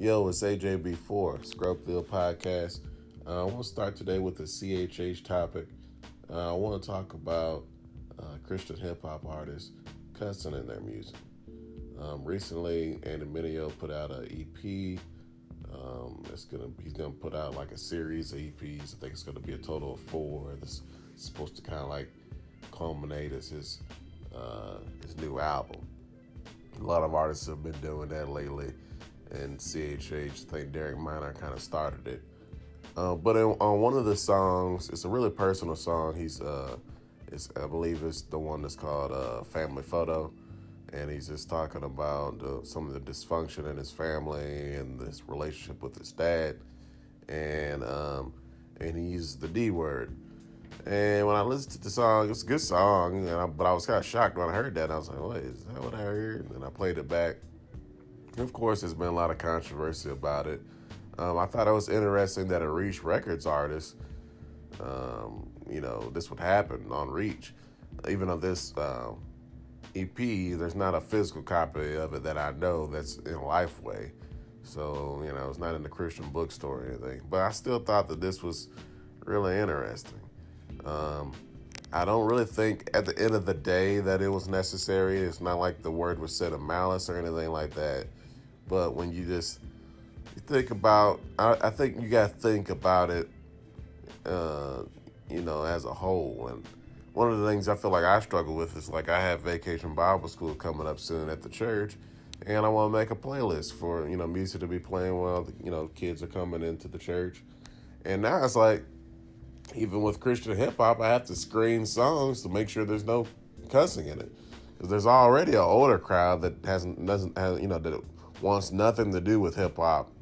Yo, it's AJB4, Scrubfield Podcast. Uh, I want to start today with a CHH topic. Uh, I want to talk about uh, Christian hip hop artists cussing in their music. Um, recently, Andy Mineo put out an EP. Um, it's gonna he's gonna put out like a series of EPs. I think it's gonna be a total of four. This is supposed to kind of like culminate as his uh, his new album. A lot of artists have been doing that lately and CHH. I think Derek Minor kind of started it. Uh, but in, on one of the songs, it's a really personal song. He's, uh, it's, I believe it's the one that's called uh, Family Photo. And he's just talking about some of the dysfunction in his family and this relationship with his dad. And, um, and he uses the D word. And when I listened to the song, it's a good song, I, but I was kind of shocked when I heard that. I was like, "What is that? What I heard?" And I played it back, of course, there's been a lot of controversy about it. Um, I thought it was interesting that a Reach Records artist, um, you know, this would happen on Reach. Even on this um, EP, there's not a physical copy of it that I know that's in Lifeway. So, you know, it's not in the Christian bookstore or anything. But I still thought that this was really interesting. Um, I don't really think at the end of the day that it was necessary. It's not like the word was said of malice or anything like that. But when you just you think about, I, I think you got to think about it, uh, you know, as a whole. And one of the things I feel like I struggle with is like I have Vacation Bible School coming up soon at the church, and I want to make a playlist for you know music to be playing while you know kids are coming into the church. And now it's like, even with Christian hip hop, I have to screen songs to make sure there's no cussing in it because there's already an older crowd that hasn't doesn't you know that wants nothing to do with hip hop,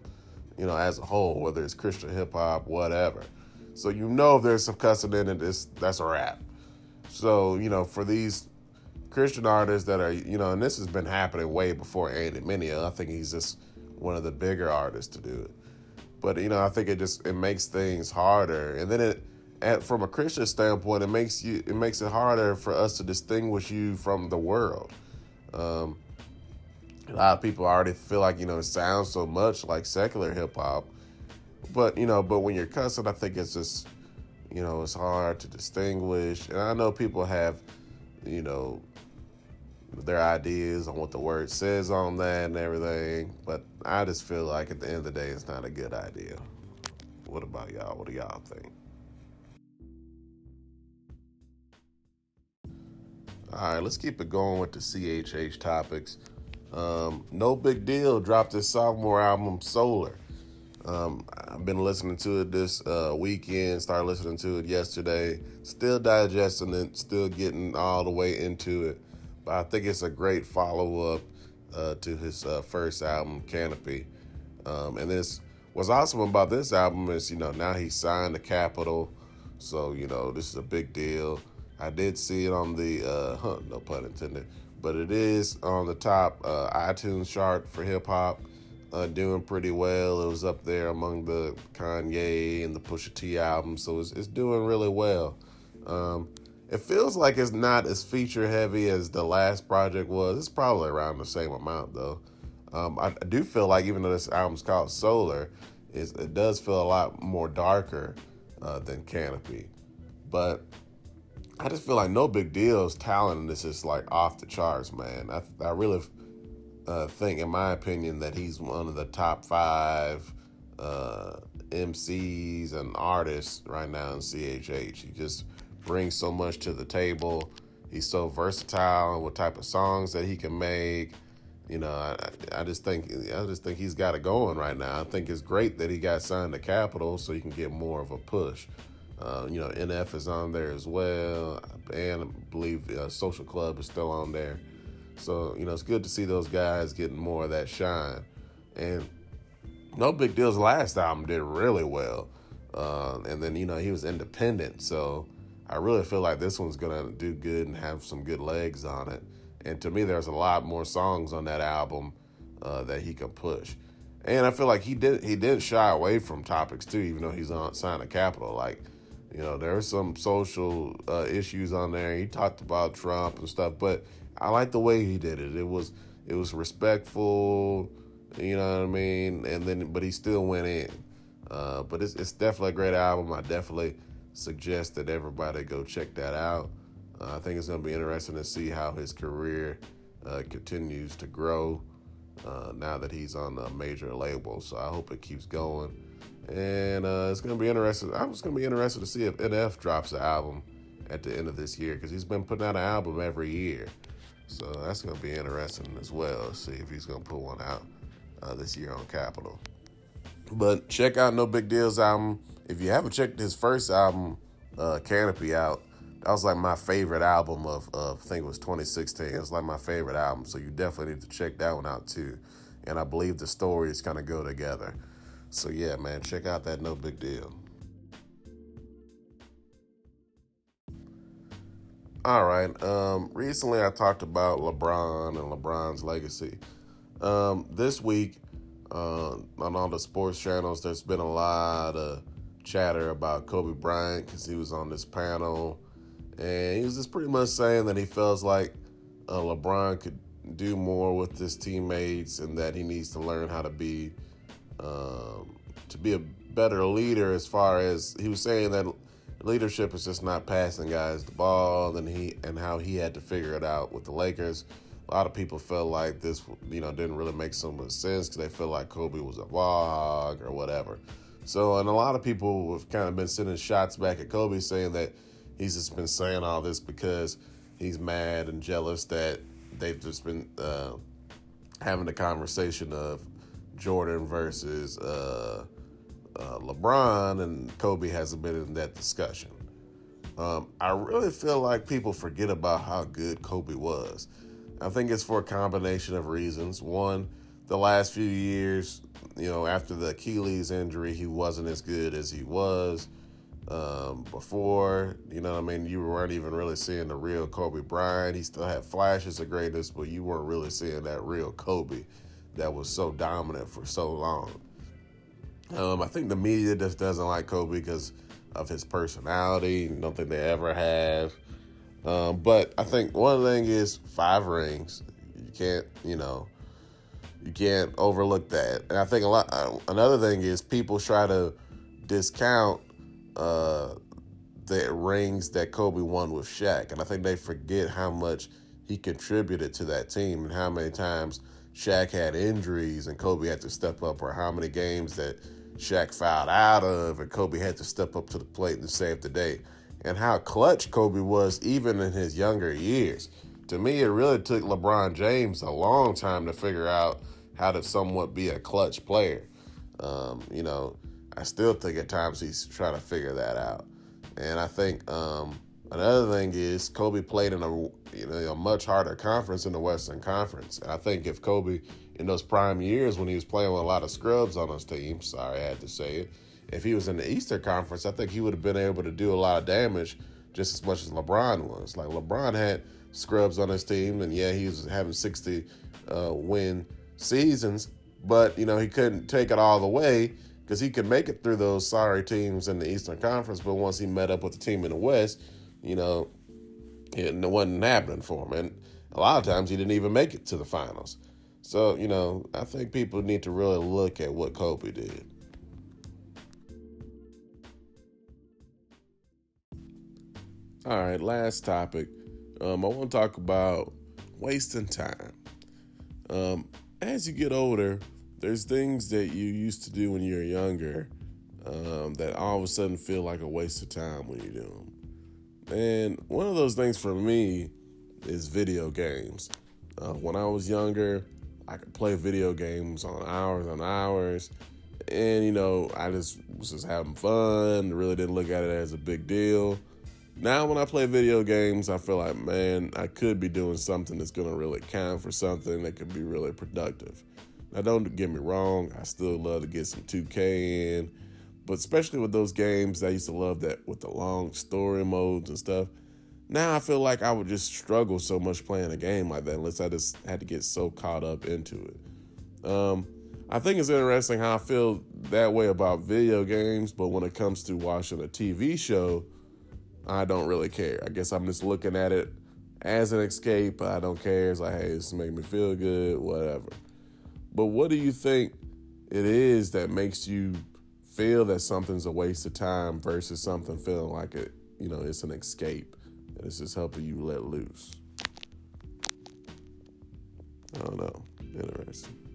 you know, as a whole, whether it's Christian hip hop, whatever. So you know if there's some cussing in it, it's, that's a rap. So, you know, for these Christian artists that are, you know, and this has been happening way before Andy Mineo. I think he's just one of the bigger artists to do it. But, you know, I think it just, it makes things harder. And then it, from a Christian standpoint, it makes you, it makes it harder for us to distinguish you from the world. Um, a lot of people already feel like you know it sounds so much like secular hip hop, but you know, but when you're cussing, I think it's just you know it's hard to distinguish. And I know people have you know their ideas on what the word says on that and everything, but I just feel like at the end of the day, it's not a good idea. What about y'all? What do y'all think? All right, let's keep it going with the CHH topics. Um, nobigdyl. Dropped his sophomore album, Solar. Um, I've been listening to it this uh, weekend. Started listening to it yesterday. Still digesting it. Still getting all the way into it. But I think it's a great follow up uh, to his uh, first album, Canopy. Um, and this what's awesome about this album is you know now he signed the Capitol, so you know this is a big deal. I did see it on the uh, no pun intended but it is on the top uh, iTunes chart for hip hop, uh, doing pretty well. It was up there among the Kanye and the Pusha T albums, so it's, it's doing really well. Um, it feels like it's not as feature heavy as the last project was. It's probably around the same amount though. Um, I, I, do feel like even though this album's called Solar, it does feel a lot more darker uh, than Canopy, but I just feel like nobigdyl's talent is just like off the charts, man. I I really uh, think, in my opinion, that he's one of the top five uh, MCs and artists right now in CHH. He just brings so much to the table. He's so versatile what type of songs that he can make. You know, I, I just think I just think he's got it going right now. I think it's great that he got signed to Capitol so he can get more of a push. Uh, you know, NF is on there as well, and I believe uh, Social Club is still on there. So you know, it's good to see those guys getting more of that shine. And nobigdyls. Last album did really well, uh, and then you know he was independent, so I really feel like this one's gonna do good and have some good legs on it. And to me, there's a lot more songs on that album uh, that he can push. And I feel like he did he did shy away from topics too, even though he's on sign of Capitol. Like you know, there are some social uh, issues on there. He talked about Trump and stuff, but I like the way he did it. It was it was respectful. You know what I mean? And then, but he still went in. Uh, but it's, it's definitely a great album. I definitely suggest that everybody go check that out. Uh, I think it's going to be interesting to see how his career uh, continues to grow uh, now that he's on a major label. So I hope it keeps going. And uh, it's to be interesting. I was going to be interested to see if NF drops an album at the end of this year because he's been putting out an album every year. So that's to be interesting as well. See if he's to put one out uh, this year on Capitol. But check out nobigdyl's album. If you haven't checked his first album, uh, Canopy, out, that was like my favorite album of, of, I think it was 2016. It's like my favorite album. So you definitely need to check that one out too. And I believe the stories kind of go together. So yeah, man, check out that nobigdyl. All right. Um, recently, I talked about LeBron and LeBron's legacy. Um, this week, uh, on all the sports channels, there's been a lot of chatter about Kobe Bryant because he was on this panel, and he was just pretty much saying that he feels like uh, LeBron could do more with his teammates, and that he needs to learn how to be um, to be a better leader. As far as he was saying that leadership is just not passing guys the ball, and he and how he had to figure it out with the Lakers. A lot of people felt like this, you know, didn't really make so much sense because they felt like Kobe was a vlog or whatever. So, and a lot of people have kind of been sending shots back at Kobe, saying that he's just been saying all this because he's mad and jealous that they've just been uh, having a conversation of Jordan versus uh, uh, LeBron, and Kobe hasn't been in that discussion. Um, I really feel like people forget about how good Kobe was. I think it's for a combination of reasons. One, the last few years, you know, after the Achilles injury, he wasn't as good as he was um, before. You know I mean? You weren't even really seeing the real Kobe Bryant. He still had flashes of greatness, but you weren't really seeing that real Kobe that was so dominant for so long. Um, I think the media just doesn't like Kobe because of his personality. Don't think they ever have. Um, but I think one thing is five rings. You can't, you know, you can't overlook that. And I think a lot. Uh, another thing is people try to discount uh, the rings that Kobe won with Shaq, and I think they forget how much he contributed to that team and how many times Shaq had injuries and Kobe had to step up, or how many games that Shaq fouled out of, and Kobe had to step up to the plate and save the day. And how clutch Kobe was even in his younger years. To me, it really took LeBron James a long time to figure out how to somewhat be a clutch player. Um, you know, I still think at times he's trying to figure that out. And I think um, another thing is Kobe played in a you know a much harder conference in the Western Conference. And I think if Kobe in those prime years when he was playing with a lot of scrubs on his team. Sorry, I had to say it. If he was in the Eastern Conference, I think he would have been able to do a lot of damage just as much as LeBron was. Like LeBron had scrubs on his team, and yeah, he was having 60 uh, win seasons, but you know he couldn't take it all the way because he could make it through those sorry teams in the Eastern Conference. But once he met up with the team in the West, you know, it wasn't happening for him, and a lot of times he didn't even make it to the finals. So, you know, I think people need to really look at what Kobe did. All right, last topic. Um, I want to talk about wasting time. Um, as you get older, there's things that you used to do when you were younger um, that all of a sudden feel like a waste of time when you do them. And one of those things for me is video games. Uh, when I was younger, I could play video games on hours and hours. And, you know, I just was just having fun, really didn't look at it as a big deal. Now, when I play video games, I feel like, man, I could be doing something that's going to really count for something that could be really productive. Now, don't get me wrong, I still love to get some 2K in, but especially with those games, I used to love that with the long story modes and stuff now I feel like I would just struggle so much playing a game like that unless I just had to get so caught up into it. Um, I think it's interesting how I feel that way about video games, but when it comes to watching a TV show, I don't really care. I guess I'm just looking at it as an escape. I don't care. It's like, hey, this make me feel good, whatever. But what do you think it is that makes you feel that something's a waste of time versus something feeling like it, you know, it's an escape and it's just helping you let loose? I don't know. Interesting.